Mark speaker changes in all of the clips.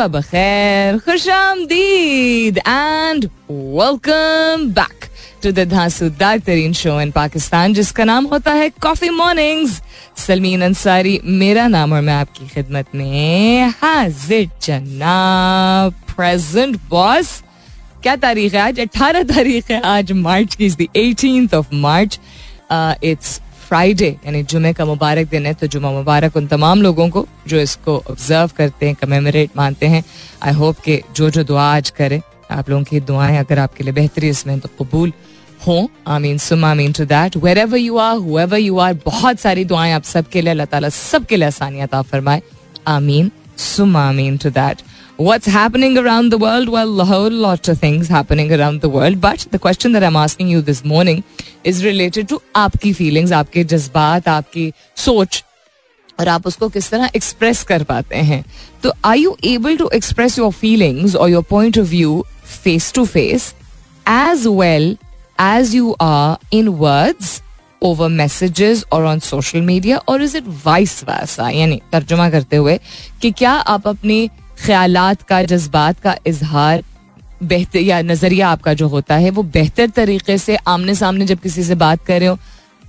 Speaker 1: सुबह बखैर खुश आमदीद and welcome back to the धांसूदार तरीन शो इन पाकिस्तान जिसका नाम होता है कॉफ़ी मॉर्निंग्स सलमीन अंसारी मेरा नाम और मैं आपकी खिदमत में हाजिर जनाब प्रेजेंट बॉस क्या तारीख है आज अठारह तारीख है आज मार्च की the eighteen of March it's Friday यानी जुमे का मुबारक दिन है तो जुमा मुबारक उन तमाम लोगों को जो इसको ऑब्ज़र्व करते हैं कमेमोरेट मानते हैं। आई होप कि जो जो दुआ आज करे, आप लोगों की दुआएँ अगर आपके लिए बेहतरी इसमें तो कबूल हो। आमीन सुम आमीन to that wherever you are wherever you are बहुत सारी दुआएँ आप सबके लिए, अल्लाह ताला सबके लिए आसानियात फरमाए। आमीन सुम आमीन to that what's happening around the world? Well, a whole lot of things happening around the world. But the question that I'm asking you this morning is related to आपकी feelings, आपके जज्बात, आपकी सोच और आप उसको किस तरह एक्सप्रेस कर पाते हैं तो are you able to express your feelings और your point of view face to face as well as you are in words over messages और ऑन सोशल मीडिया और इज़ इट वाइस वैसा यानी तर्जुमा करते हुए कि क्या आप अपनी ख्यालात का जज्बात का इजहार बेहतर या नज़रिया आपका जो होता है वो बेहतर तरीके से आमने सामने जब किसी से बात कर रहे हो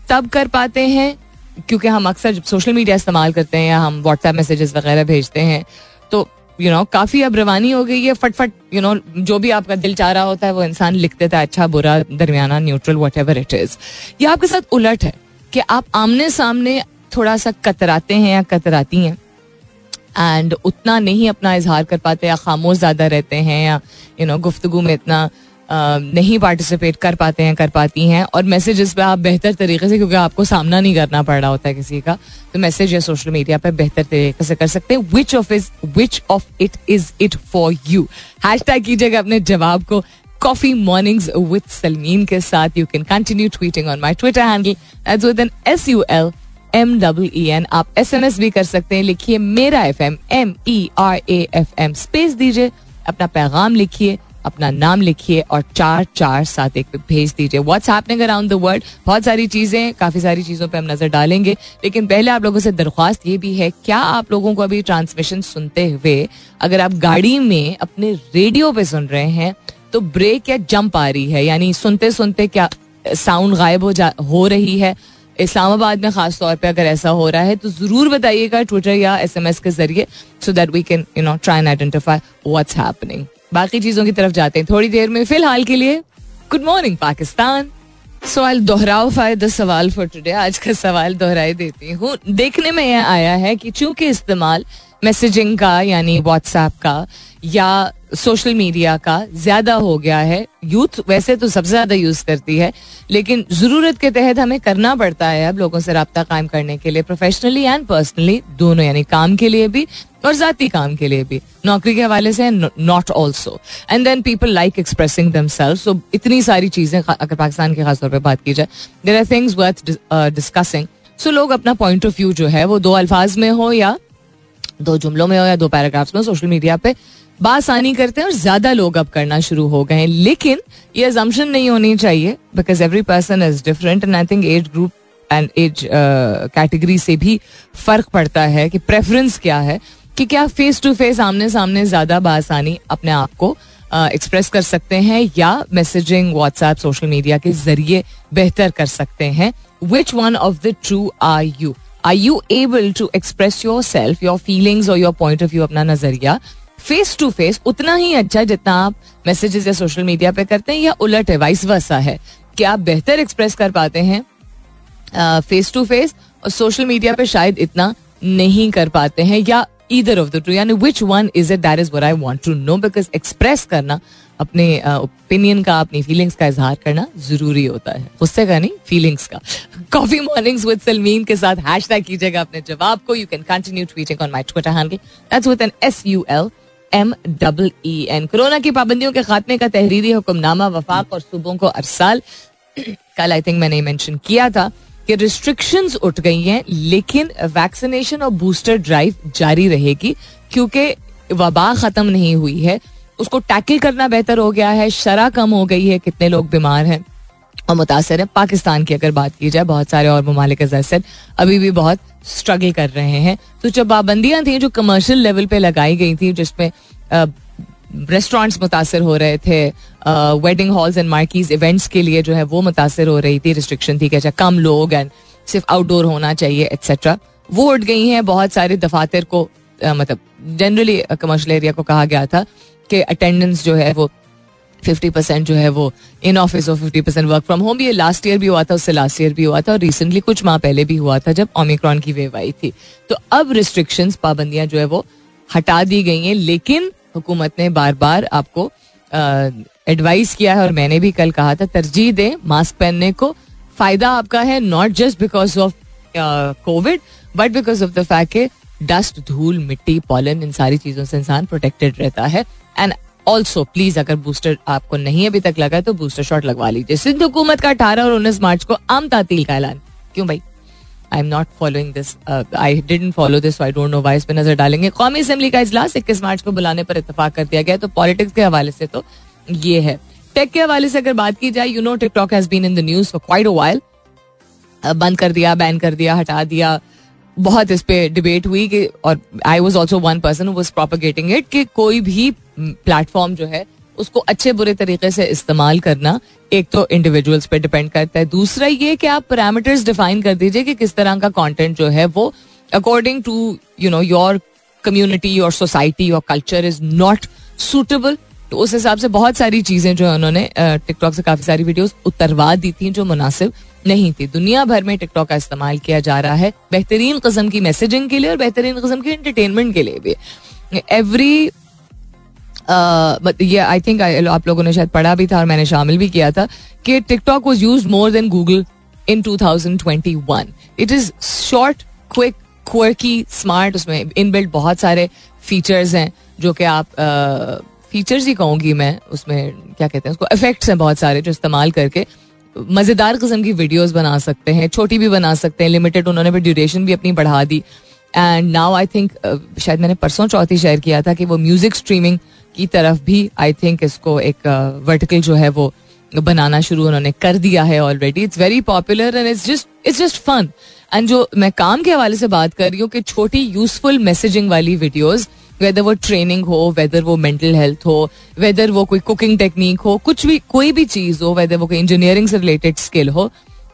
Speaker 1: तब कर पाते हैं क्योंकि हम अक्सर जब सोशल मीडिया इस्तेमाल करते हैं या हम व्हाट्सएप मैसेजेस वगैरह भेजते हैं तो यू you नो know, काफ़ी अब रवानी हो गई है फटफट यू नो जो भी आपका दिल चाह रहा होता है वो इंसान लिख देता है अच्छा बुरा दरमियाना neutral whatever it is ये आपके साथ उलट है कि आप आमने सामने थोड़ा सा कतराते हैं या कतराती हैं। एंड उतना नहीं अपना इजहार कर पाते या खामोश ज़्यादा रहते हैं या यू नो गुफ्तु में इतना नहीं पार्टिसिपेट कर पाते हैं, कर पाती हैं। और मैसेजेस पे आप बेहतर तरीके से, क्योंकि आपको सामना नहीं करना पड़ रहा होता है किसी का तो मैसेज या सोशल मीडिया पे बेहतर तरीके से कर सकते हैं। Which of is which of it is it for you hashtag कीजिएगा अपने जवाब को। कॉफ़ी मॉर्निंग्स विद सलमीन के साथ you can continue tweeting on my Twitter handle as with N S U L M W E N आप S M S भी कर सकते हैं। लिखिए मेरा F M M E R A F M space दीजिए, अपना पैगाम लिखिए, अपना नाम लिखिए और चार चार सात एक भेज दीजिए। What's happening around the world बहुत सारी चीज़ें, काफ़ी सारी चीज़ों पे हम नज़र डालेंगे। लेकिन पहले आप लोगों से दरख्वास्त ये भी है, क्या आप लोगों को अभी ट्रांसमिशन सुनते हुए अगर आप गाड़ी में अपने रेडियो पे सुन रहे हैं तो ब्रेक या जंप आ रही है? यानी सुनते सुनते क्या साउंड गायब हो जा, हो रही है? इस्लामाबाद में खास तौर पे अगर ऐसा हो रहा है तो ज़रूर बताइएगा ट्विटर या एसएमएस एम एस के ज़रिए so that we can you know try and identify what's happening बाकी चीज़ों की तरफ़ जाते हैं थोड़ी देर में। फ़िलहाल के लिए गुड मॉर्निंग पाकिस्तान। सवाल दोहराओ फायद, सवाल फॉर टुडे आज का सवाल दोहराई देती हूँ। देखने में यह आया है कि चूँकि इस्तेमाल मैसेजिंग का, यानी व्हाट्सएप का, या सोशल मीडिया का ज़्यादा हो गया है। यूथ वैसे तो सबसे ज़्यादा यूज़ करती है, लेकिन ज़रूरत के तहत हमें करना पड़ता है अब लोगों से रबता कायम करने के लिए प्रोफेशनली एंड पर्सनली दोनों, यानी काम के लिए भी और जाती काम के लिए भी। नौकरी के हवाले से not also and then people like expressing themselves so इतनी सारी चीज़ें अगर पाकिस्तान के खासतौर पर बात की जाए there are things worth discussing so लोग अपना पॉइंट ऑफ़ व्यू जो है, वो दो अल्फाज में हो या दो जुमलों में हो या दो पैराग्राफ्स में सोशल मीडिया पे बासानी करते हैं और ज़्यादा लोग अब करना शुरू हो गए हैं। लेकिन ये एजम्पन नहीं होनी चाहिए because every person is different and I think age group and age category से भी फ़र्क पड़ता है कि प्रेफरेंस क्या है कि क्या फेस टू फेस आमने सामने ज़्यादा बासानी अपने आप को एक्सप्रेस uh, कर सकते हैं या मैसेजिंग व्हाट्सएप सोशल मीडिया के ज़रिए बेहतर कर सकते हैं। Which one of the two are you are you able to express yourself your feelings और योर पॉइंट ऑफ़ व्यू अपना नज़रिया फेस टू फेस उतना ही अच्छा जितना आप मैसेजेस या सोशल मीडिया पे करते हैं या उलट है वाइस वर्सा है? कि आप बेहतर एक्सप्रेस कर पाते हैं? फेस टू फेस और सोशल मीडिया पे शायद इतना नहीं कर पाते हैं या ईदर ऑफ़ द टू यानी which one is it that is what I want to know because express करना अपने ओपिनियन का, अपनी फीलिंग्स का इजहार करना ज़रूरी होता है। गुस्से का नहीं फीलिंग्स का। कॉफ़ी मॉर्निंग्स विद सलमीन के साथ हैश टैग कीजिएगा अपने जवाब को। You can continue tweeting on my Twitter handle that's with N S U L M double E N corona की पाबंदियों के खात्मे का तहरीरी हुक्मनामा, वफाक और सूबों को अरसाल। कल आई थिंक मैंने मेंशन किया था कि रिस्ट्रिक्शंस उठ गई हैं, लेकिन वैक्सीनेशन और बूस्टर ड्राइव जारी रहेगी, क्योंकि वबा खत्म नहीं हुई है। उसको टैकल करना बेहतर हो गया है, शरा कम हो गई है, कितने लोग बीमार हैं। और मुतासर है, पाकिस्तान की अगर बात की जाए, बहुत सारे और ममालिक अभी भी बहुत स्ट्रगल कर रहे हैं। तो जो पाबंदियाँ थी, जो कमर्शियल लेवल पे लगाई गई थी, जिसमें रेस्टोरेंट्स मुतासर हो रहे थे wedding halls and marquees events के लिए जो है, वो मुतासर हो रही थी रिस्ट्रिक्शन थी कि अच्छा कम लोग एंड सिर्फ़ आउटडोर होना चाहिए एट्सेट्रा वो उठ गई हैं, बहुत सारे दफातर को मतलब जनरली कमर्शियल एरिया को कहा गया था। कि अटेंडेंस जो है वो फिफ्टी परसेंट जो है वो इन ऑफ़िस और fifty percent work from home ये लास्ट ईयर भी हुआ था, उससे लास्ट ईयर भी हुआ था और रिसेंटली कुछ माह पहले भी हुआ था जब ओमिक्रॉन की वेव आई थी। तो अब रिस्ट्रिक्शंस पाबंदियाँ जो है वो हटा दी गई हैं, लेकिन हुकूमत ने बार बार आपको एडवाइस किया है और मैंने भी कल कहा था, तरजीह दें मास्क पहनने को फ़ायदा आपका है not just because of COVID but because of the fact dust धूल, मिट्टी पॉलन इन सारी चीज़ों से इंसान प्रोटेक्टेड रहता है। एंड ऑल्सो प्लीज़ अगर बूस्टर आपको नहीं अभी तक लगा तो बूस्टर शॉट लगवा लीजिए। सिंध हुकूमत का अठारह और उन्नीस मार्च को आम तातील का ऐलान। क्यों भाई? I am not following this I didn't follow this I don't know vice पे नज़र डालेंगे। कौमी असम्बली का इजलास इक्कीस मार्च को बुलाने पर इतफाक कर दिया गया तो पॉलिटिक्स के हवाले से तो ये है। टेक के हवाले से अगर बात की जाए you know TikTok has been in the news for quite a while बंद कर दिया बैन कर दिया, हटा दिया। बहुत इस पे डिबेट हुई कि, और I was also one person was propagating it कि कोई भी प्लेटफॉर्म जो है, उसको अच्छे बुरे तरीके से इस्तेमाल करना, एक तो इंडिविजुअल्स पे डिपेंड करता है। दूसरा ये कि आप पैरामीटर्स डिफाइन कर दीजिए कि किस तरह का कंटेंट जो है वो according to you know your community your society your culture is not suitable तो उस हिसाब से बहुत सारी चीज़ें जो है उन्होंने टिकटॉक से काफ़ी सारी वीडियोस उतरवा दी थी जो मुनासिब। नहीं थी। दुनिया भर में टिकटॉक का इस्तेमाल किया जा रहा है बेहतरीन कस्म की मैसेजिंग के लिए और बेहतरीन कस्म की एंटरटेनमेंट के लिए भी। एवरी ये आई थिंक आप लोगों ने शायद पढ़ा भी था और मैंने शामिल भी किया था कि TikTok was use more than Google in 2021 it is short quick quirky smart उसमें इनबिल्ट बहुत सारे फीचर्स हैं, जो कि आप फीचर्स ही कहूँगी मैं, उसमें क्या कहते हैं, उसको इफेक्ट्स हैं बहुत सारे जो इस्तेमाल करके। मज़ेदार किस्म की वीडियोस बना सकते हैं छोटी भी बना सकते हैं लिमिटेड उन्होंने भी ड्यूरेशन भी अपनी बढ़ा दी। एंड नाउ आई थिंक शायद मैंने परसों चौथी शेयर किया था कि वो म्यूज़िक स्ट्रीमिंग की तरफ़ भी आई थिंक इसको एक वर्टिकल uh, जो है वो बनाना शुरू उन्होंने कर दिया है already it's very popular and it's just it's just fun and जो मैं काम के हवाले से बात कर रही हूँ कि छोटी यूजफुल मैसेजिंग वाली वीडियोज़ वेदर वो ट्रेनिंग हो वेदर वो मेंटल हेल्थ हो वेदर वो कोई कुकिंग टेक्निक हो, कुछ भी, कोई भी चीज़ हो वेदर वो कोई इंजीनियरिंग से रिलेटेड स्किल हो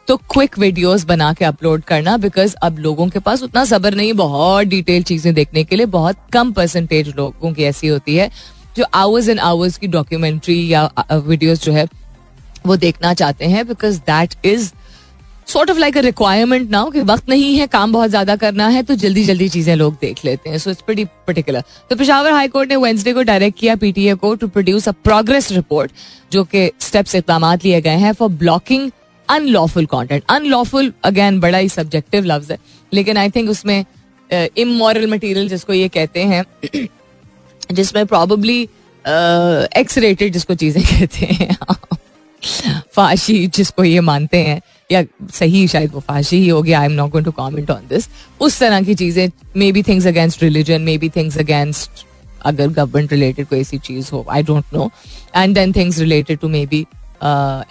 Speaker 1: तो क्विक वीडियोस बना के अपलोड करना बिकॉज़ अब लोगों के पास उतना सबर नहीं, बहुत डिटेल चीज़ें देखने के लिए बहुत कम परसेंटेज लोगों की ऐसी होती है, जो आवर्स एंड आवर्स की डॉक्यूमेंट्री या वीडियोस जो है, वो देखना चाहते हैं because that is sort of like a requirement now कि वक्त नहीं है, काम बहुत ज़्यादा करना है तो जल्दी जल्दी चीज़ें लोग देख लेते हैं। सो इट्स प्रीटी पर्टिकुलर तो पिशावर हाई कोर्ट ने वेंसडे को डायरेक्ट किया पीटीए को to produce a progress report जो कि स्टेप्स इकदाम लिए गए हैं for blocking unlawful content unlawful again बड़ा ही सब्जेक्टिव लफ्ज है। लेकिन आई थिंक उसमें इमोरल मटीरियल जिसको ये कहते हैं, जिसमें प्रॉबली एक्स रेटेड जिसको चीज़ें कहते हैं, फाशी जिसको ये मानते हैं। या सही शायद वो फाशी ही होगी I am not going to comment on this उस तरह की चीज़ें maybe things against religion maybe things against अगर गवर्नमेंट रिलेटेड कोई ऐसी चीज़ हो I don't know and then things related to maybe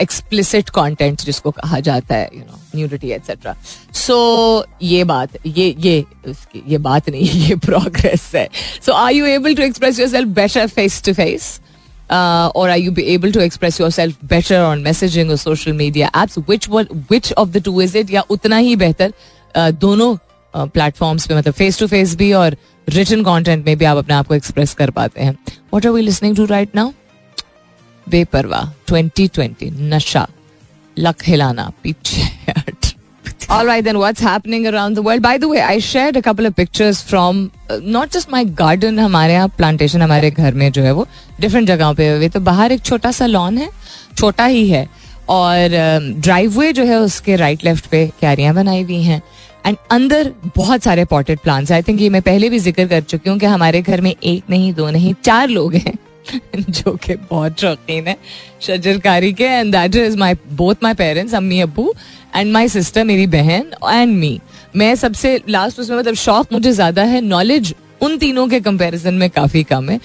Speaker 1: explicit content जिसको कहा जाता है you know nudity etcetera so ये बात, ये ये उसकी ये बात नहीं, ये प्रोग्रेस है. So are you able to express yourself better face to face और are you be able to express yourself better on messaging और social media apps which which of the two is it या उतना ही बेहतर uh, दोनों platforms uh, पे मतलब face to face भी और रिटर्न कॉन्टेंट में भी आप अपने आप को एक्सप्रेस कर पाते हैं what are we listening to right now बेपरवाह 2020 नशा लक हिलाना पीछे All right, then what's happening around the world? By the way, I shared a couple of pictures from uh, not just my garden, हमारे यहाँ plantation हमारे घर में जो है वो डिफरेंट जगहों पे हुए तो बाहर एक छोटा सा लॉन है छोटा ही है। और ड्राइववे uh, जो है उसके राइट लेफ़्ट पे क्यारियाँ बनाई हुई हैं। एंड अंदर बहुत सारे पॉटेड प्लांट्स आई थिंक ये मैं पहले भी ज़िक्र कर चुकी हूँ कि हमारे घर में एक नहीं दो नहीं चार लोग हैं। जो कि बहुत शौकीन है। शजरकारी के and that is my both my parents अम्मी अबू एंड माई सिस्टर मेरी बहन एंड मी मैं सबसे लास्ट उसमें मतलब शौक मुझे ज़्यादा है नॉलेज उन तीनों के कंपैरिजन में काफ़ी कम है।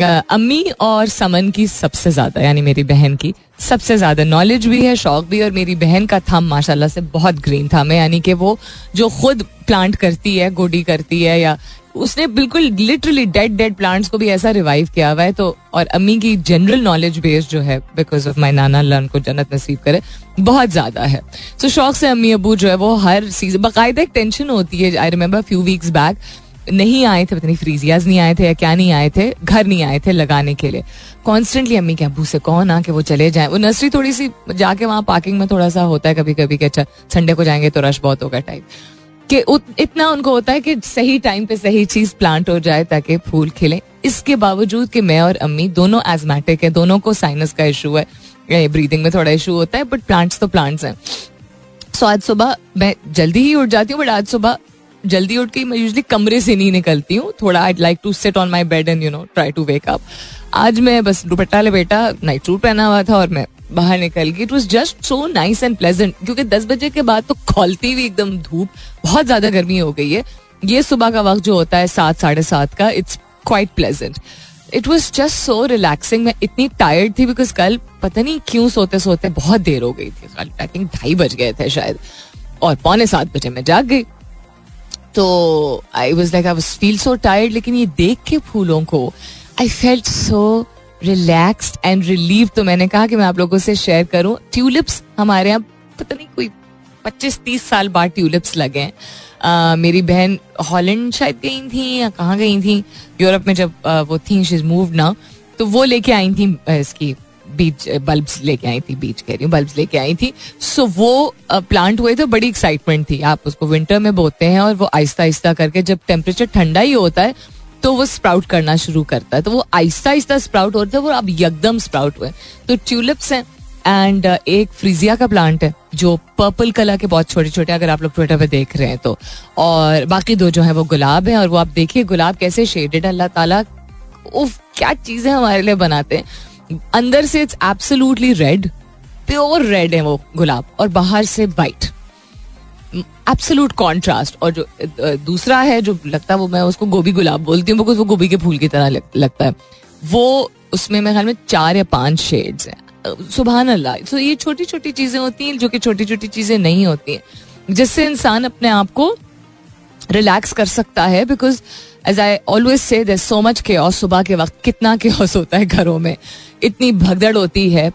Speaker 1: अम्मी और समन की सबसे ज़्यादा, यानी मेरी बहन की सबसे ज़्यादा नॉलेज भी है, शौक भी और मेरी बहन का थम माशाल्लाह से बहुत ग्रीन था। मैं, यानी कि वो जो खुद प्लांट करती है, गोडी करती है, या उसने बिल्कुल लिटरली डेड डेड प्लांट्स को भी ऐसा रिवाइव किया हुआ है तो और अम्मी की जनरल नॉलेज बेस जो है बिकॉज़ ऑफ़ माई नाना लन को जन्नत नसीब करे बहुत ज़्यादा है। सो so, शौक से अम्मी अबू जो है वो हर सीज़न बाकायदा एक टेंशन होती है I remember few weeks back नहीं आए थे पता फ्रीजियाज नहीं आए थे या क्या नहीं आए थे घर नहीं आए थे लगाने के लिए। कॉन्स्टेंटली अम्मी के अबू से कौन आ कि वो चले जाए? वो नर्सरी थोड़ी सी जाके वहाँ पार्किंग में थोड़ा सा होता है कभी कभी कि अच्छा संडे को जाएँगे तो रश बहुत होगा टाइप कि इतना उनको होता है कि सही टाइम पे सही चीज़ प्लांट हो जाए ताकि फूल खिले। इसके बावजूद कि मैं और अम्मी दोनों एजमेटिक है, दोनों को साइनस का इशू है। ब्रीदिंग में थोड़ा इशू होता है बट प्लांट्स तो प्लांट्स हैं। सो आज सुबह मैं जल्दी ही उठ जाती हूँ बट आज सुबह जल्दी उठ के मैं यूजली कमरे से नहीं निकलती हूँ। थोड़ा I like to sit on my bed and you know try to wake up आज मैं बस दुपट्टा ले बेटा नाइट सूट पहना हुआ था और मैं बाहर निकल गई। It was just so nice and pleasant क्योंकि दस बजे के बाद तो खोलती हुई एकदम धूप, बहुत ज़्यादा गर्मी हो गई है। ये सुबह का वक्त जो होता है सात, साढ़े सात का it's quite pleasant it was just so relaxing मैं इतनी टायर्ड थी बिकॉज़ कल पता नहीं क्यों सोते सोते बहुत देर हो गई थी। आई थिंक ढाई बज गए थे शायद, और पौने सात बजे मैं जाग गई। तो I was like I was feel so tired लेकिन ये देख के फूलों को I felt so relaxed and relieve तो मैंने कहा कि मैं आप लोगों से शेयर करूँ। ट्यूलिप्स हमारे यहाँ पता नहीं कोई पच्चीस तीस साल बाद ट्यूलिप्स लगे हैं। uh, मेरी बहन हॉलैंड शायद गई थी या कहाँ गई थी? यूरोप में जब आ, वो थी शी मूव ना तो वो लेके आई थी इसकी बीच बल्ब्स लेके आई थी बीच कह रही हूँ बल्ब्स लेके आई थी। सो वो प्लांट हुए तो बड़ी एक्साइटमेंट थी। आप उसको विंटर में बोते हैं और वो आहिस्ता आहिस्ता करके जब टेम्परेचर ठंडा ही होता है तो वो स्प्राउट करना शुरू करता है। तो वो आहिस्ता आहिस्ता स्प्राउट होता है वो अब यकदम स्प्राउट हुए। तो ट्यूलिप्स हैं एंड uh, एक फ्रीजिया का प्लांट है जो पर्पल कलर के बहुत छोटे छोटे अगर आप लोग ट्विटर पे देख रहे हैं तो। और बाकी दो जो है वो गुलाब है और वो आप देखिए गुलाब कैसे शेडेड अल्लाह ताला। उफ क्या चीज़ें हमारे लिए बनाते हैं। अंदर से it's absolutely red pure red है वो गुलाब और बाहर से वाइट एब्सोलूट कॉन्ट्रास्ट और जो दूसरा है जो लगता है वो मैं उसको गोभी गुलाब बोलती हूँ बिकॉज़ वो गोभी के फूल की तरह लगता है। वो उसमें मेरे ख्याल में चार या पाँच शेड्स हैं। सुबह अल्लाह तो ये छोटी छोटी चीज़ें होती हैं जो कि छोटी छोटी चीज़ें नहीं होती हैं, जिससे इंसान अपने आप को रिलैक्स कर सकता है because as I always say there so much के सुबह के वक्त कितना के होता है घरों में। इतनी भगदड़ होती है।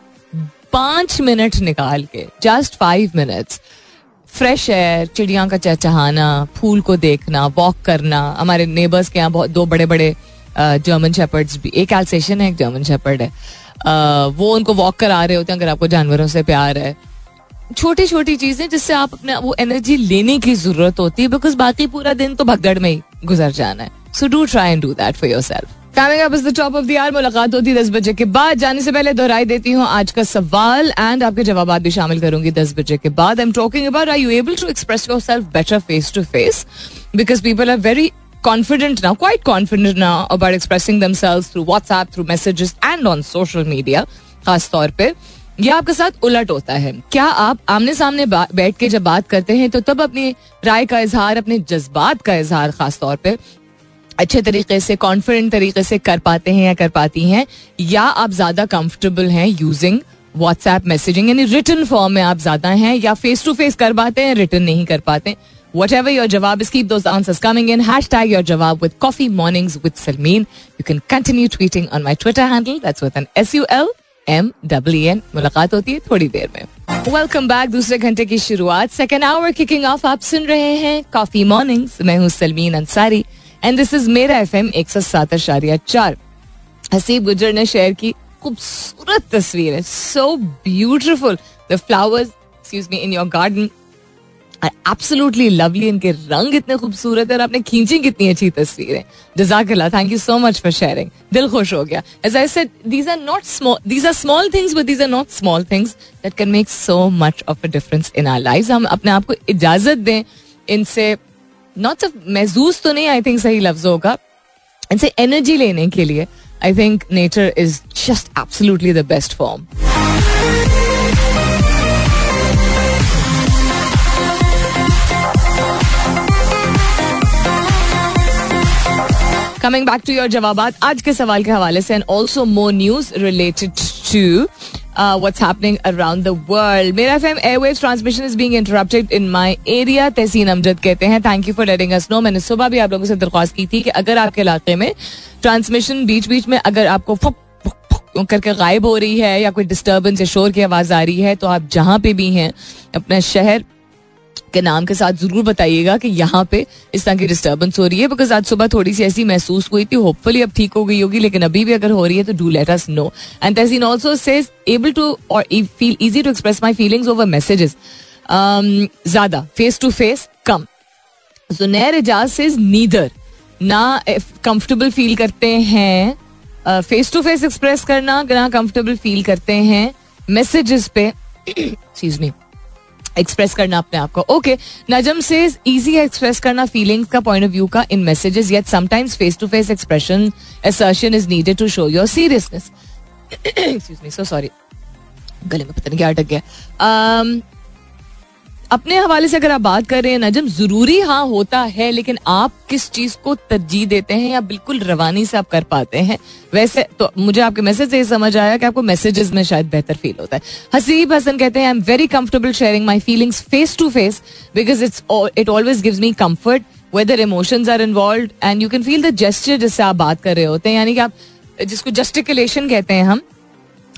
Speaker 1: पाँच मिनट निकाल के just five minutes fresh air चिड़िया का चहचहाना, फूल को देखना वॉक करना। हमारे नेबर्स के यहाँ बहुत दो बड़े बड़े जर्मन शेपर्ड्स भी, एक एल्सेशन है, एक जर्मन शेपर्ड है। वो उनको वॉक करा रहे होते हैं अगर आपको जानवरों से प्यार है। छोटी छोटी चीज़ें जिससे आप अपने वो एनर्जी लेने की ज़रूरत होती है बिकॉज़ बाकी पूरा दिन तो भगदड़ में ही गुजर जाना है। So do try and do that for yourself Coming up is the top of the hour. मुलाकात होती दस बजे के बाद। जाने से पहले दोहराई देती हूँ आज का सवाल एंड आपके जवाब भी शामिल करूँगी दस बजे के बाद। I am talking about are you able to express yourself better face to face because people are very confident now, quite confident now about expressing themselves through WhatsApp, through messages and on social media. खास तौर पे। यह आपके साथ उलट होता है। क्या आप आमने सामने बैठ के जब बात करते हैं तो तब अपनी राय का इजहार अपने जज्बात का इजहार खास तौर पे अच्छे तरीके से कॉन्फिडेंट तरीके से कर पाते हैं या कर पाती हैं या आप ज़्यादा कंफर्टेबल हैं यूजिंग व्हाट्सएप मैसेजिंग यानी रिटर्न फॉर्म में आप ज़्यादा हैं या फेस टू फेस कर पाते हैं रिटर्न नहीं कर पाते Whatever your jawab is, keep those answers coming in. Hashtag your jawab with coffee mornings with Salmeen. You can continue tweeting on my Twitter handle. That's with an S U L M W N. मुलाकात होती है थोड़ी देर में welcome back दूसरे घंटे की शुरुआत second hour kicking of आप सुन रहे हैं कॉफ़ी मॉर्निंग्स मैं हूँ Salmeen Ansari and this is Mera F M एक सौ सात अशारिया चार। हसीब गुजर ने शेयर की खूबसूरत तस्वीर है। So beautiful the flowers excuse me in your garden absolutely lovely इनके रंग इतने खूबसूरत है और आपने खींची कितनी अच्छी तस्वीर है। जजाकल्ला thank you so much for sharing दिल खुश हो गया। As I said these are not small these are small things but these are not small things that can make so much of a difference in our life हम अपने आप को इजाज़त दें। इनसे नॉट सिर्फ़ महसूस तो नहीं आई थिंक सही लफ्ज होगा इनसे एनर्जी लेने के लिए I think nature is just absolutely the best form coming back to your जवाब आज के सवाल के हवाले से and also more news related to what's happening around the world Mera FM airways transmission is being interrupted in my area Tehseen Amjad कहते हैं thank you for letting us know मैंने सुबह भी आप लोगों से दरख्वास्त की थी कि अगर आपके इलाके में ट्रांसमिशन बीच बीच में अगर आपको फुक करके गायब हो रही है या कोई डिस्टर्बेंस या शोर की आवाज़ आ रही है तो आप जहाँ पे भी हैं, अपना शहर के नाम के साथ ज़रूर बताइएगा कि यहाँ पे इस तरह की डिस्टर्बेंस हो रही है बिकॉज़ आज सुबह थोड़ी सी ऐसी महसूस हुई थी। होपफुली अब ठीक हो गई होगी, लेकिन अभी भी अगर हो रही है तो do let us know and Tehseen also says able to और feel easy to express my feelings over messages ज़्यादा फेस टू फेस कम जुनैर एजाज से नीदर ना कंफर्टेबल फील करते हैं फेस टू फेस एक्सप्रेस करना, ना कंफर्टेबल फील करते हैं मैसेजेस पे एक्सक्यूज मी एक्सप्रेस करना अपने आप को। ओके नजम से इजी है एक्सप्रेस करना फीलिंग्स का पॉइंट ऑफ़ व्यू का in messages yet sometimes face to face expression assertion is needed to show your seriousness excuse me so sorry गले में पता नहीं क्या अटक गया। Um, अपने हवाले से अगर आप बात कर रहे हैं, नजम, ज़रूरी हाँ होता है, लेकिन आप किस चीज़ को तरजीह देते हैं या बिल्कुल रवानी से आप कर पाते हैं? वैसे तो मुझे आपके मैसेज से ये समझ आया कि आपको मैसेजेस में शायद बेहतर फील होता है। हसीब हसन कहते हैं I am very comfortable sharing my feelings face to face because it's it always gives me comfort whether emotions are involve and you can feel the gesture जिससे आप बात कर रहे होते हैं, यानी कि आप जिसको जस्टिकुलेशन कहते हैं हम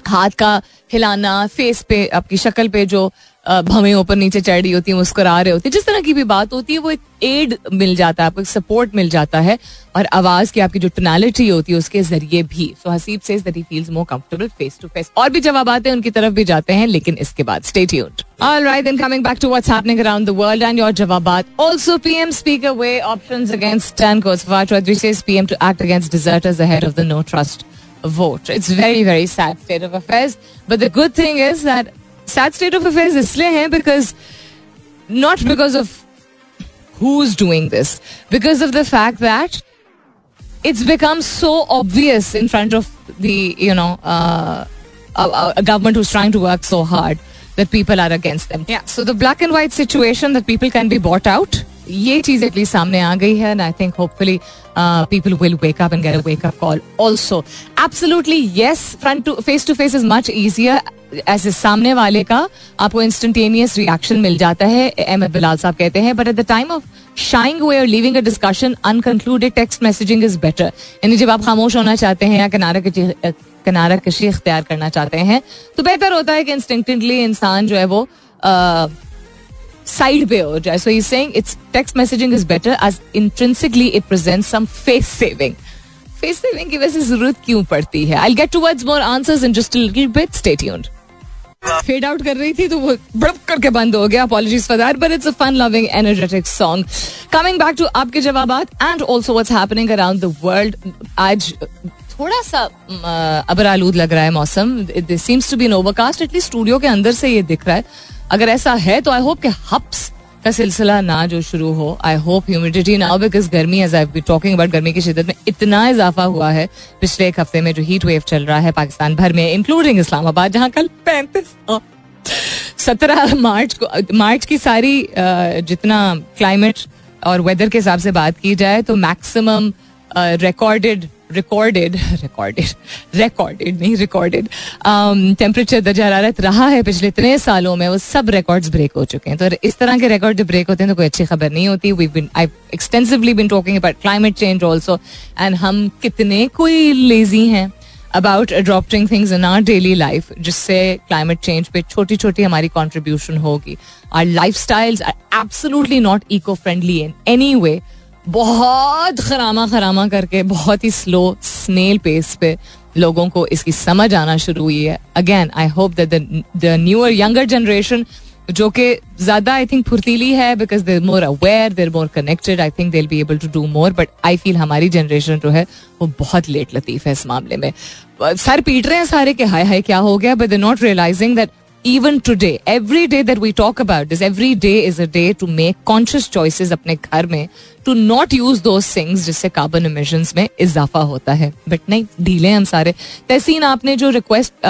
Speaker 1: हाथ का हिलाना फेस पे, आपकी शक्ल पे जो भवें ऊपर नीचे चढ़ रही होती है, मुस्कुरा रहे होते हैं, जिस तरह की भी बात होती है, वो एक एड मिल जाता है, आपको एक सपोर्ट मिल जाता है और आवाज़ की आपकी जो टनालिटी होती है, उसके ज़रिए भी। सो हसीब से feels more comfortable face to face और भी जवाब आते हैं, उनकी तरफ़ भी जाते हैं, लेकिन इसके बाद stay all right then coming back to what's around world and your जवाब also PM speak away options against turncoats what PM to act against deserters ahead of the no trust vote. It's very, very sad state of affairs. But the good thing is that sad state of affairs इसलिए हैं because not because of who is doing this because of the fact that it's become so obvious in front of the you know uh, a, a, government who's trying to work so hard that people are against them. Yeah. So the black and white situation that people can be bought out. ये चीज़ at least सामने आ गई है and I think hopefully people will wake up and get a wake up call also absolutely yes front to face to face is much easier ऐसे सामने वाले का, आपको इंस्टेंटेनियस रिएक्शन मिल जाता है अहमद बिलाल साहब कहते हैं but at the time of shying way और leaving a discussion unconcluded text messaging is better यानी जब आप खामोश होना चाहते हैं या किनारा किनारा कशी इख्तियार करना चाहते हैं तो बेहतर होता है कि इंस्टिंक्टिवली इंसान जो है वो साइड पे हो जाए. So he saying it's text messaging is better as intrinsically it present some face saving face saving की वैसे ज़रूरत क्यों पड़ती है? I get towards more answers in just little bit stay tuned fade out कर रही थी तो वो बड़प करके बंद हो गया. Apologies for that but it's a fun loving energetic song coming back to आपके जवाब and also what's happening around the world आज थोड़ा सा अबर आलूद लग रहा है मौसम. This seems to be overcast at least studio के अंदर से ये दिख रहा है. अगर ऐसा है तो आई होप कि हप्स का सिलसिला ना जो शुरू हो। आई होप ह्यूमिडिटी ना बिकॉज़ गर्मी एज आई टॉकिंग अबाउट गर्मी की शिदत में इतना इजाफा हुआ है। पिछले एक हफ़्ते में जो हीट वेव चल रहा है पाकिस्तान भर में इंक्लूडिंग इस्लामाबाद, जहाँ कल पैंतीस सत्रह मार्च को, मार्च की सारी जितना क्लाइमेट और वेदर के हिसाब से बात की जाए तो maximum recorded recorded recorded recorded नहीं रिकॉर्डेड टेम्परेचर दर्जा हरारत रहा है। पिछले इतने सालों में वो सब रिकॉर्ड्स ब्रेक हो चुके हैं। तो इस तरह के रिकॉर्ड जब ब्रेक होते हैं तो कोई अच्छी खबर नहीं होती। We been I extensively been talking about climate change also and हम कितने कोई लेजी हैं about adopting things in our daily life जिससे क्लाइमेट चेंज पे छोटी छोटी हमारी कॉन्ट्रीब्यूशन होगी। Our life styles are absolutely not eco friendly in any way बहुत खरामा खरामा करके, बहुत ही स्लो स्नेल पेस पे लोगों को इसकी समझ आना शुरू हुई है। Again I hope that the newer younger generation जो कि ज़्यादा आई थिंक फुर्तीली है because they're more aware they're more connected I think they're be able to do more but I feel हमारी जनरेशन जो है, वो बहुत लेट लतीफ है इस मामले में। सर पीट रहे हैं सारे के हाय हाय क्या हो गया but they not realizing that even today. Every day that we talk about this every day is a day to make conscious choices अपने घर में टू नॉट यूज़ थिंग्स जिससे कार्बन इमिशन में इजाफा होता है. बट नहीं, ढीले हम सारे. तहसीन, आपने जो रिक्वेस्ट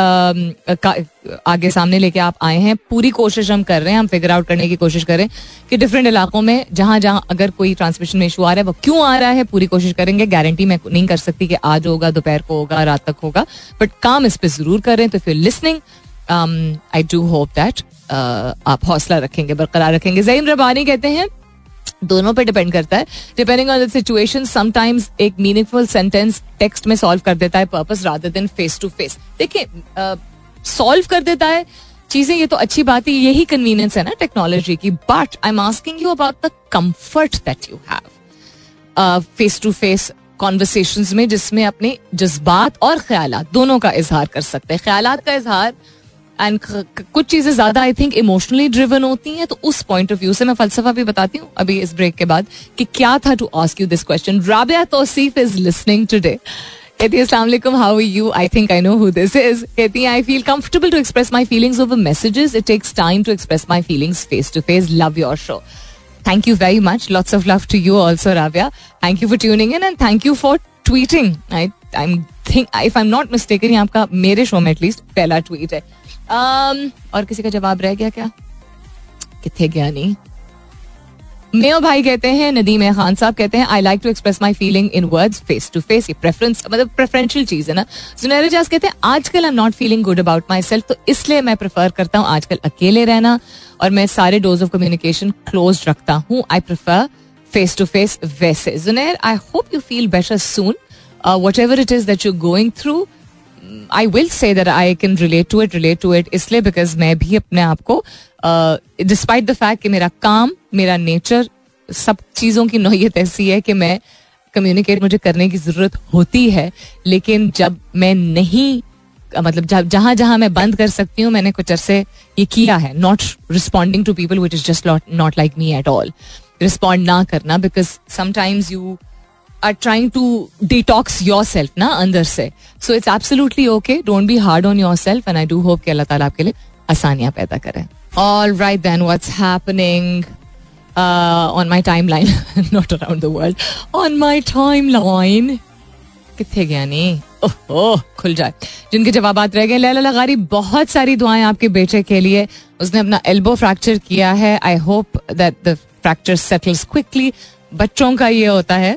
Speaker 1: आगे सामने लेके आप आए हैं, पूरी कोशिश हम कर रहे हैं, हम फिगर आउट करने की कोशिश करें कि डिफरेंट इलाकों में जहाँ जहाँ अगर कोई ट्रांसमिशन में इशू आ रहा है, वो क्यों आ रहा है, पूरी कोशिश करेंगे. गारंटी मैं नहीं कर सकती कि आज होगा, दोपहर को होगा, रात तक होगा. बट काम इस पर ज़रूर करें तो फिर listening I do hope that आप हौसला रखेंगे, बरकरार रखेंगे। जईम रबानी कहते हैं, दोनों पे डिपेंड करता है। Depending on the situation sometimes एक मीनिंगफुल सेंटेंस टेक्स्ट में सॉल्व कर देता है purpose rather than face to face देखिए सॉल्व कर देता है चीज़ें, ये तो अच्छी बात है, यही कन्वीनियंस है ना टेक्नोलॉजी की। But I am asking you about the comfort that you have face to face conversation में, जिसमें अपने जज्बात और ख्याल दोनों का इजहार कर सकते हैं। ख्याल का इजहार एंड कुछ चीज़ें ज़्यादा आई थिंक इमोशनली ड्रिवन होती हैं तो उस पॉइंट ऑफ़ व्यू से मैं फलसफा भी बताती हूँ, अभी इस ब्रेक के बाद, कि क्या था to ask you this question Rabia Tauseef is listening today कहती है how you I think I know who this is कहती I feel comfortable to express my feelings over messages it takes time to express my feelings face to face love your show thank you very much lots of love to you also Rabia thank you for tuning in and thank you for tweeting I I think if I am not mistaken आपका मेरे show में at least पहला tweet है। Um, और किसी का जवाब रह गया क्या? कितने गया नहीं मेयो भाई कहते हैं नदीम खान साहब कहते हैं I like to express my feeling in words face to face ये प्रेफरेंस मतलब प्रेफरेंशियल चीज़ है ना। सुनहरे जास कहते हैं आजकल I am not feeling good about myself तो इसलिए मैं प्रेफर करता हूँ आजकल अकेले रहना और मैं सारे डोज ऑफ़ कम्युनिकेशन क्लोज रखता हूँ। I prefer face to face वैसे। Zunair I hope you feel better soon whatever it is that you going through I will say that I can relate to it relate to it इसलिए because मैं भी अपने आप को despite the fact कि मेरा काम, मेरा नेचर सब चीज़ों की नोयत ऐसी है कि मैं कम्युनिकेट मुझे करने की ज़रूरत होती है, लेकिन जब मैं नहीं मतलब जहाँ जहाँ मैं बंद कर सकती हूँ, मैंने कुछ अरसे ये किया है not responding to people which is just not like me at all respond ना करना because sometimes you are trying to detox yourself ना अंदर से so it's absolutely okay don't be hard on yourself and I do hope कि अल्लाह ताला आपके लिए आसानियाँ पैदा करें. All right then what's happening on my timeline not around the world on my timeline कितने गया नहीं ओह, खुल जाए. जिनके जवाब रह गए, लैला लगारी, बहुत सारी दुआएँ आपके बेटे के लिए. उसने अपना एल्बो फ्रैक्चर किया है. I hope that the fracture settles quickly बच्चों का ये होता है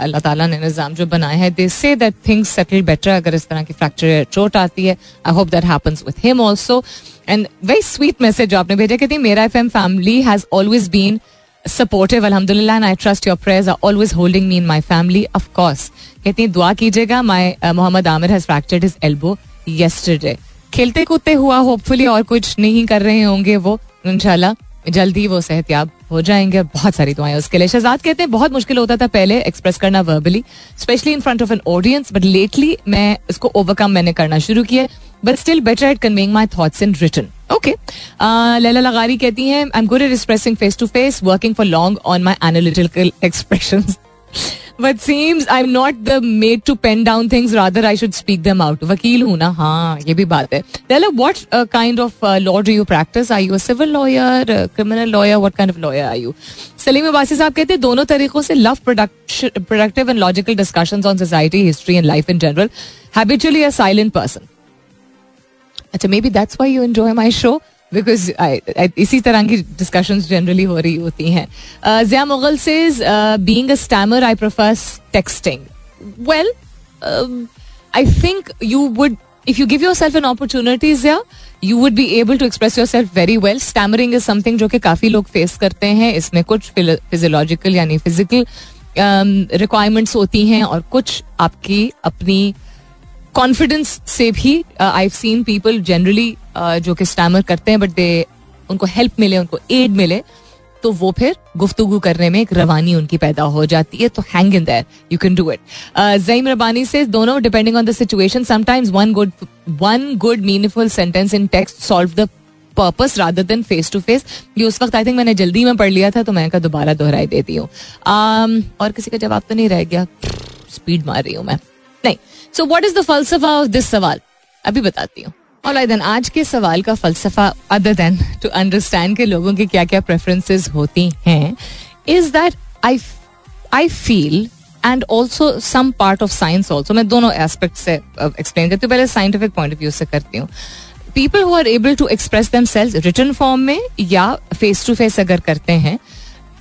Speaker 1: अल्लाह ताला ने निज़ाम जो बनाया है दे say that things settle better अगर इस तरह की फ्रैक्चर चोट आती है। I hope that happens with him also and very sweet message जो आपने भेजा कहती मेरा F M family has always been supportive अलहमदिल्ला and I trust your prayers are always holding me in my family of course कहती दुआ कीजिएगा my Mohammad Aamir has fractured his elbow yesterday खेलते कूदते हुआ होपफुली और कुछ नहीं कर रहे होंगे वो, इंशाल्लाह। जल्दी वो सेहतियाब हो जाएँगे बहुत सारी दुआएँ उसके लिए। शहजाद कहते हैं, बहुत मुश्किल होता था पहले एक्सप्रेस करना verbally specially in front of an audience but lately मैं इसको ओवरकम मैंने करना शुरू किया but still better at conveying my thoughts in written okay Laila Lagari कहती हैं I am good at expressing face to face working for long on my analytical expression but seems I am not the made to pen down things rather I should speak them out वकील हूँ ना हाँ ये भी बात है what kind of law do you practice I you civil lawyer criminal lawyer what kind of lawyer I you Salim Abbasi साहब कहते हैं दोनों तरीकों से love productive and logical discussion on society history and life in general habitually a silent person अच्छा maybe that's why you enjoy my show because इसी तरह की डिस्कशन जनरली हो रही होती हैं। जिया मुगल से being a stammer I prefer texting well I think you would if you give yourself an opportunity yeah, you would be able to express yourself very well. Stammering is something जो कि काफ़ी लोग face करते हैं। इसमें कुछ physiological यानी physical requirements होती हैं और कुछ आपकी अपनी कॉन्फिडेंस से भी आई सीन पीपल जनरली जो कि स्टैमर करते हैं बट दे उनको हेल्प मिले उनको एड मिले तो वो फिर गुफ्तगु करने में एक रवानी उनकी पैदा हो जाती है तो hang in there you can do it Zaim Rabbani से दोनों depending on the situation sometimes one good one good meaningful sentence in text solve the purpose rather than face to face ये उस वक्त आई थिंक मैंने जल्दी में पढ़ लिया था तो मैं का दोबारा दोहराई देती हूँ. Um, और किसी का जवाब तो नहीं रह गया। स्पीड मार रही हूँ मैं। नहीं सो वॉट इज़ द फलसफा ऑफ़ दिस सवाल अभी बताती हूँ। और देन आज के सवाल का फलसफा अदर देन टू अंडरस्टैंड के लोगों की क्या क्या प्रेफरेंसेस होती हैं is that I I feel and also some part of science also मैं दोनों एस्पेक्ट से एक्सप्लेन करती हूँ। पहले साइंटिफिक पॉइंट ऑफ़ व्यू से करती हूँ। People who are able to express themselves written form में या फेस टू फेस अगर करते हैं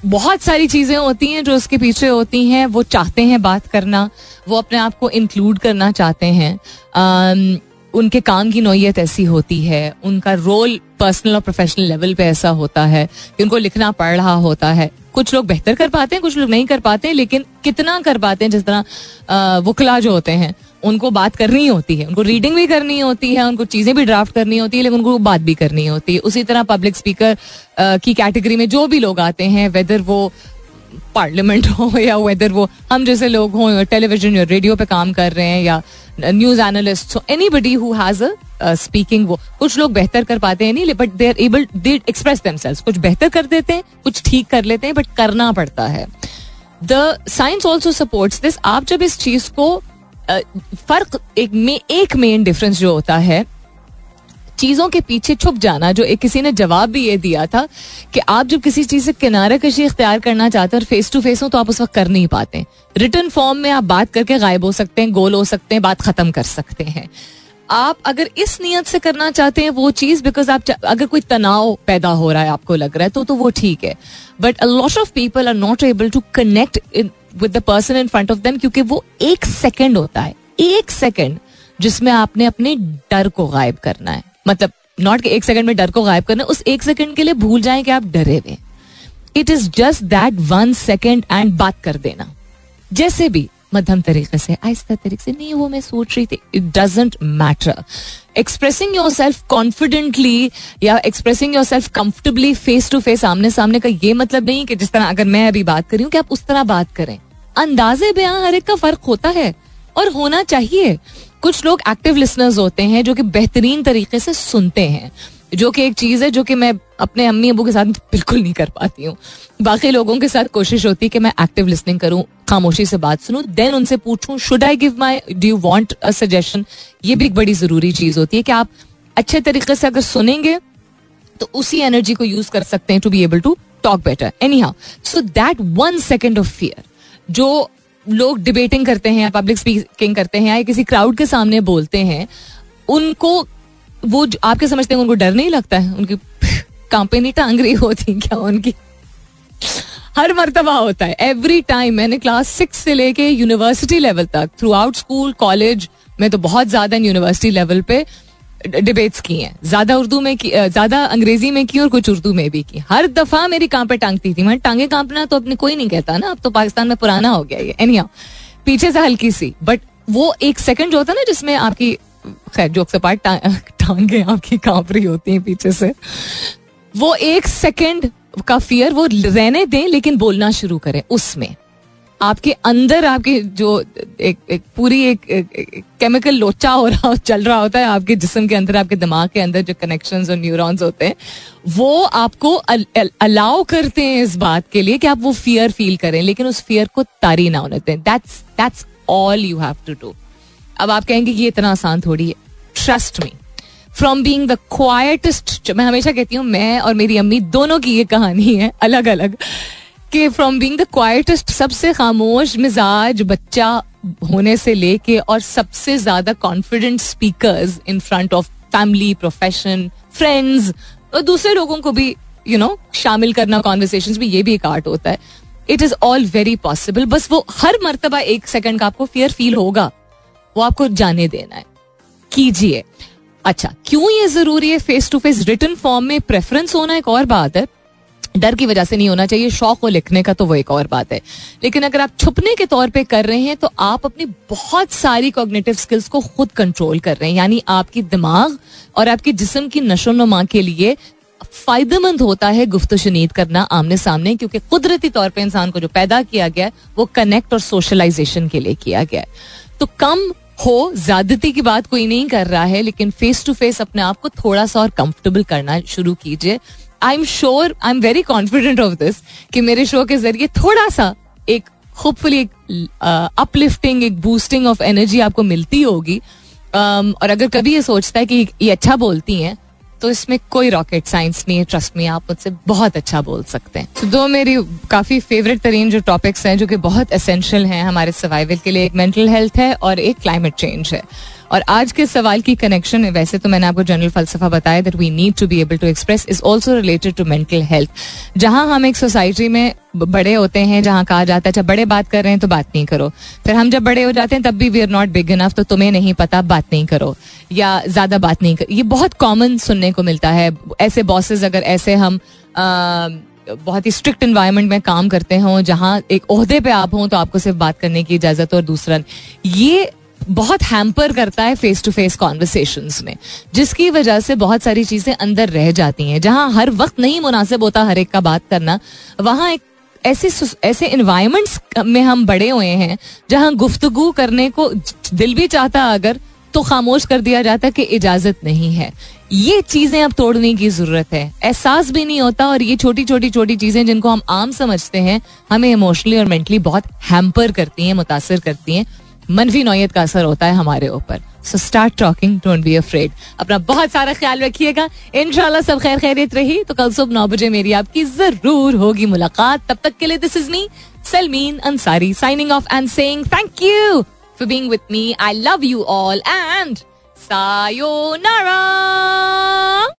Speaker 1: बहुत सारी चीज़ें होती हैं जो उसके पीछे होती हैं, वो चाहते हैं बात करना, वो अपने आप को इंक्लूड करना चाहते हैं। उनके काम की नोयत ऐसी होती है, उनका रोल पर्सनल और प्रोफेशनल लेवल पे ऐसा होता है कि उनको लिखना पड़ रहा होता है। कुछ लोग बेहतर कर पाते हैं, कुछ लोग नहीं कर पाते हैं लेकिन कितना कर पाते हैं, जिस तरह वकला जो होते हैं। उनको बात करनी होती है, उनको रीडिंग भी करनी होती है, उनको चीज़ें भी ड्राफ्ट करनी होती है, लेकिन उनको बात भी करनी होती है। उसी तरह पब्लिक स्पीकर की कैटेगरी में जो भी लोग आते हैं वेदर वो पार्लियामेंट हो या वेदर वो हम जैसे लोग हों टेलीविज़न या रेडियो पे काम कर रहे हैं या news analyst anybody who has a speaking वो कुछ लोग बेहतर कर पाते हैं, नहीं but they are able they express themselves कुछ बेहतर कर देते हैं, कुछ ठीक कर लेते हैं बट करना पड़ता है। The science also supports this आप जब इस चीज़ को फ़र्क एक में, एक मेन डिफरेंस जो होता है, चीज़ों के पीछे छुप जाना, जो एक किसी ने जवाब भी ये दिया था कि आप जब किसी चीज़ से किनारे कशी इख्तियार करना चाहते हैं और फेस टू फेस हो तो आप उस वक्त कर नहीं पाते रिटर्न फॉर्म में आप बात करके गायब हो सकते हैं, गोल हो सकते हैं, बात खत्म कर सकते हैं। आप अगर इस नियत से करना चाहते हैं, वो चीज़ बिकॉज़ आप अगर कोई तनाव पैदा हो रहा है, आपको लग रहा है तो तो वो ठीक है। But a lot of people are not able to connect with the person in front of them क्योंकि वो एक सेकेंड होता है, एक सेकेंड जिसमें आपने अपने डर को गायब करना है। मतलब नॉट एक सेकंड में डर को गायब करना, उस एक सेकंड के लिए भूल जाए कि आप डरे हुए it is just that one second and बात कर देना। जैसे भी मध्यम तरीके से, आहिस्ता तरीके से, नहीं, वो मैं सोच रही थी it doesn't matter expressing yourself confidently या expressing yourself comfortably face to face आमने सामने का ये मतलब नहीं कि जिस तरह अगर मैं अभी बात कर रही हूँ कि आप उस तरह बात करें। अंदाजे बयां हर एक का फ़र्क होता है और होना चाहिए। कुछ लोग एक्टिव लिसनर्स होते हैं जो कि बेहतरीन तरीके से सुनते हैं। जो कि एक चीज़ है जो कि मैं अपने अम्मी अबू के साथ बिल्कुल नहीं कर पाती हूँ। बाकी लोगों के साथ कोशिश होती है कि मैं एक्टिव लिसनिंग करूँ, खामोशी से बात सुनूं देन उनसे पूछूँ should I give my do want a suggestion ये भी एक बड़ी ज़रूरी चीज़ होती है कि आप अच्छे तरीके से अगर सुनेंगे तो उसी एनर्जी को यूज़ कर सकते हैं to be able to talk better anyhow so that one second of fear जो लोग डिबेटिंग करते हैं पब्लिक स्पीकिंग करते हैं या किसी क्राउड के सामने बोलते हैं, उनको वो आपके समझते हैं, उनको डर नहीं लगता है? उनकी कांपे नहीं टांग रही होती क्या उनकी? हर मरतबा होता है। एवरी टाइम मैंने क्लास सिक्स से लेके यूनिवर्सिटी लेवल तक थ्रू आउट स्कूल कॉलेज में तो बहुत ज़्यादा यूनिवर्सिटी लेवल पे डिबेट्स की हैं। ज़्यादा उर्दू में की ज़्यादा अंग्रेज़ी में की और कुछ उर्दू में भी की। हर दफ़ा मेरी कांपे टांगती थी। मैं टांगे कांपना तो अपने कोई नहीं कहता ना। अब तो पाकिस्तान में पुराना हो गया ये। एनिया पीछे से हल्की सी। बट वो एक सेकंड जो होता ना, जिसमें आपकी, खैर जोक से पार्ट टांगे आपकी काँप रही होती हैं पीछे से। वो एक सेकंड का फियर वो रहने दें लेकिन बोलना शुरू करें उसमें। आपके अंदर आपके जो एक, एक पूरी एक, केमिकल लोचा हो रहा चल रहा होता है आपके जिसम के अंदर आपके दिमाग के अंदर जो कनेक्शंस और न्यूरॉन्स होते हैं वो आपको अलाउ करते हैं इस बात के लिए कि आप वो फियर फील करें लेकिन उस फियर को तारी ना होने दें। That's that's all you have to do अब आप कहेंगे कि ये इतना आसान थोड़ी है। Trust me from being the quietest मैं हमेशा कहती हूँ मैं और मेरी अम्मी दोनों की ये कहानी है अलग अलग कि फ्रॉम बींग द क्वाइटेस्ट सबसे खामोश मिजाज बच्चा होने से लेके और सबसे ज़्यादा confident speakers in front of family profession friends और दूसरे लोगों को भी यू you नो know, शामिल करना कॉन्वर्सेशन भी ये भी एक आर्ट होता है। It is all very possible बस वो हर मरतबा एक सेकंड का आपको फियर फील होगा वो आपको जाने देना है। कीजिए। अच्छा क्यों ये ज़रूरी है face to face written form में प्रेफरेंस होना एक और बात है? डर की वजह से नहीं होना चाहिए, शौक हो लिखने का तो वो एक और बात है। लेकिन अगर आप छुपने के तौर पे कर रहे हैं तो आप अपनी बहुत सारी कॉग्निटिव स्किल्स को खुद कंट्रोल कर रहे हैं। यानी आपकी दिमाग और आपके जिसम की नशो नुमा के लिए फ़ायदेमंद होता है गुफ्त शनीद करना आमने सामने, क्योंकि कुदरती तौर पर इंसान को जो पैदा किया गया वो कनेक्ट और सोशलाइजेशन के लिए किया गया है। तो कम हो ज्यादती की बात कोई नहीं कर रहा है लेकिन फेस टू फेस अपने आप को थोड़ा सा और कंफर्टेबल करना शुरू कीजिए। I am sure I am very confident of this कि मेरे शो के ज़रिए थोड़ा सा एक होपफुली एक अपलिफ्टिंग एक बूस्टिंग ऑफ़ एनर्जी आपको मिलती होगी। Um, और अगर कभी ये सोचता है कि ये अच्छा बोलती हैं तो इसमें कोई रॉकेट साइंस नहीं है ट्रस्ट में आप मुझसे बहुत अच्छा बोल सकते हैं। तो दो मेरी काफ़ी फेवरेट तरीन जो टॉपिक्स हैं, जो कि बहुत असेंशियल हैं हमारे सर्वाइवल के लिए, एक मेंटल हेल्थ है और एक क्लाइमेट चेंज है। और आज के सवाल की कनेक्शन वैसे तो मैंने आपको जनरल फलसफा बताया that we need to be able to express is also related to mental health जहाँ हम एक सोसाइटी में बड़े होते हैं जहाँ कहा जाता है अच्छा बड़े बात कर रहे हैं तो बात नहीं करो. फिर हम जब बड़े हो जाते हैं तब भी we are not big enough तो तुम्हें नहीं पता बात नहीं करो. या ज़्यादा बात नहीं करो ये बहुत कॉमन सुनने को मिलता है. ऐसे बॉसेस अगर ऐसे हम आ, बहुत ही स्ट्रिक्ट इन्वायरमेंट में काम करते हों जहाँ एक ओहदे पे आप हों तो आपको सिर्फ़ बात करने की इजाज़त और दूसरा ये बहुत हैम्पर करता है फेस टू फेस कॉन्वर्सेशन में, जिसकी वजह से बहुत सारी चीज़ें अंदर रह जाती हैं। जहाँ हर वक्त नहीं मुनासिब होता हर एक का बात करना, वहाँ एक ऐसे ऐसे इन्वायरमेंट्स में हम बड़े हुए हैं, जहाँ गुफ्तगु करने को दिल भी चाहता अगर तो खामोश कर दिया जाता कि इजाज़त नहीं है। ये चीज़ें अब तोड़ने की ज़रूरत है। एहसास भी नहीं होता और ये छोटी छोटी छोटी चीज़ें जिनको हम आम समझते हैं, हमें इमोशनली और मेंटली बहुत हैम्पर करती हैं, मुतासर करती हैं। मनफी नोयत का असर होता है हमारे ऊपर। So start talking don't be afraid अपना बहुत सारा ख्याल रखिएगा। इनशाला सब खैर खैरियत रही। तो कल सुबह नौ बजे मेरी आपकी ज़रूर होगी मुलाकात। तब तक के लिए this is me Salmeen Ansari signing off and saying thank you for being with me I love you all and sayonara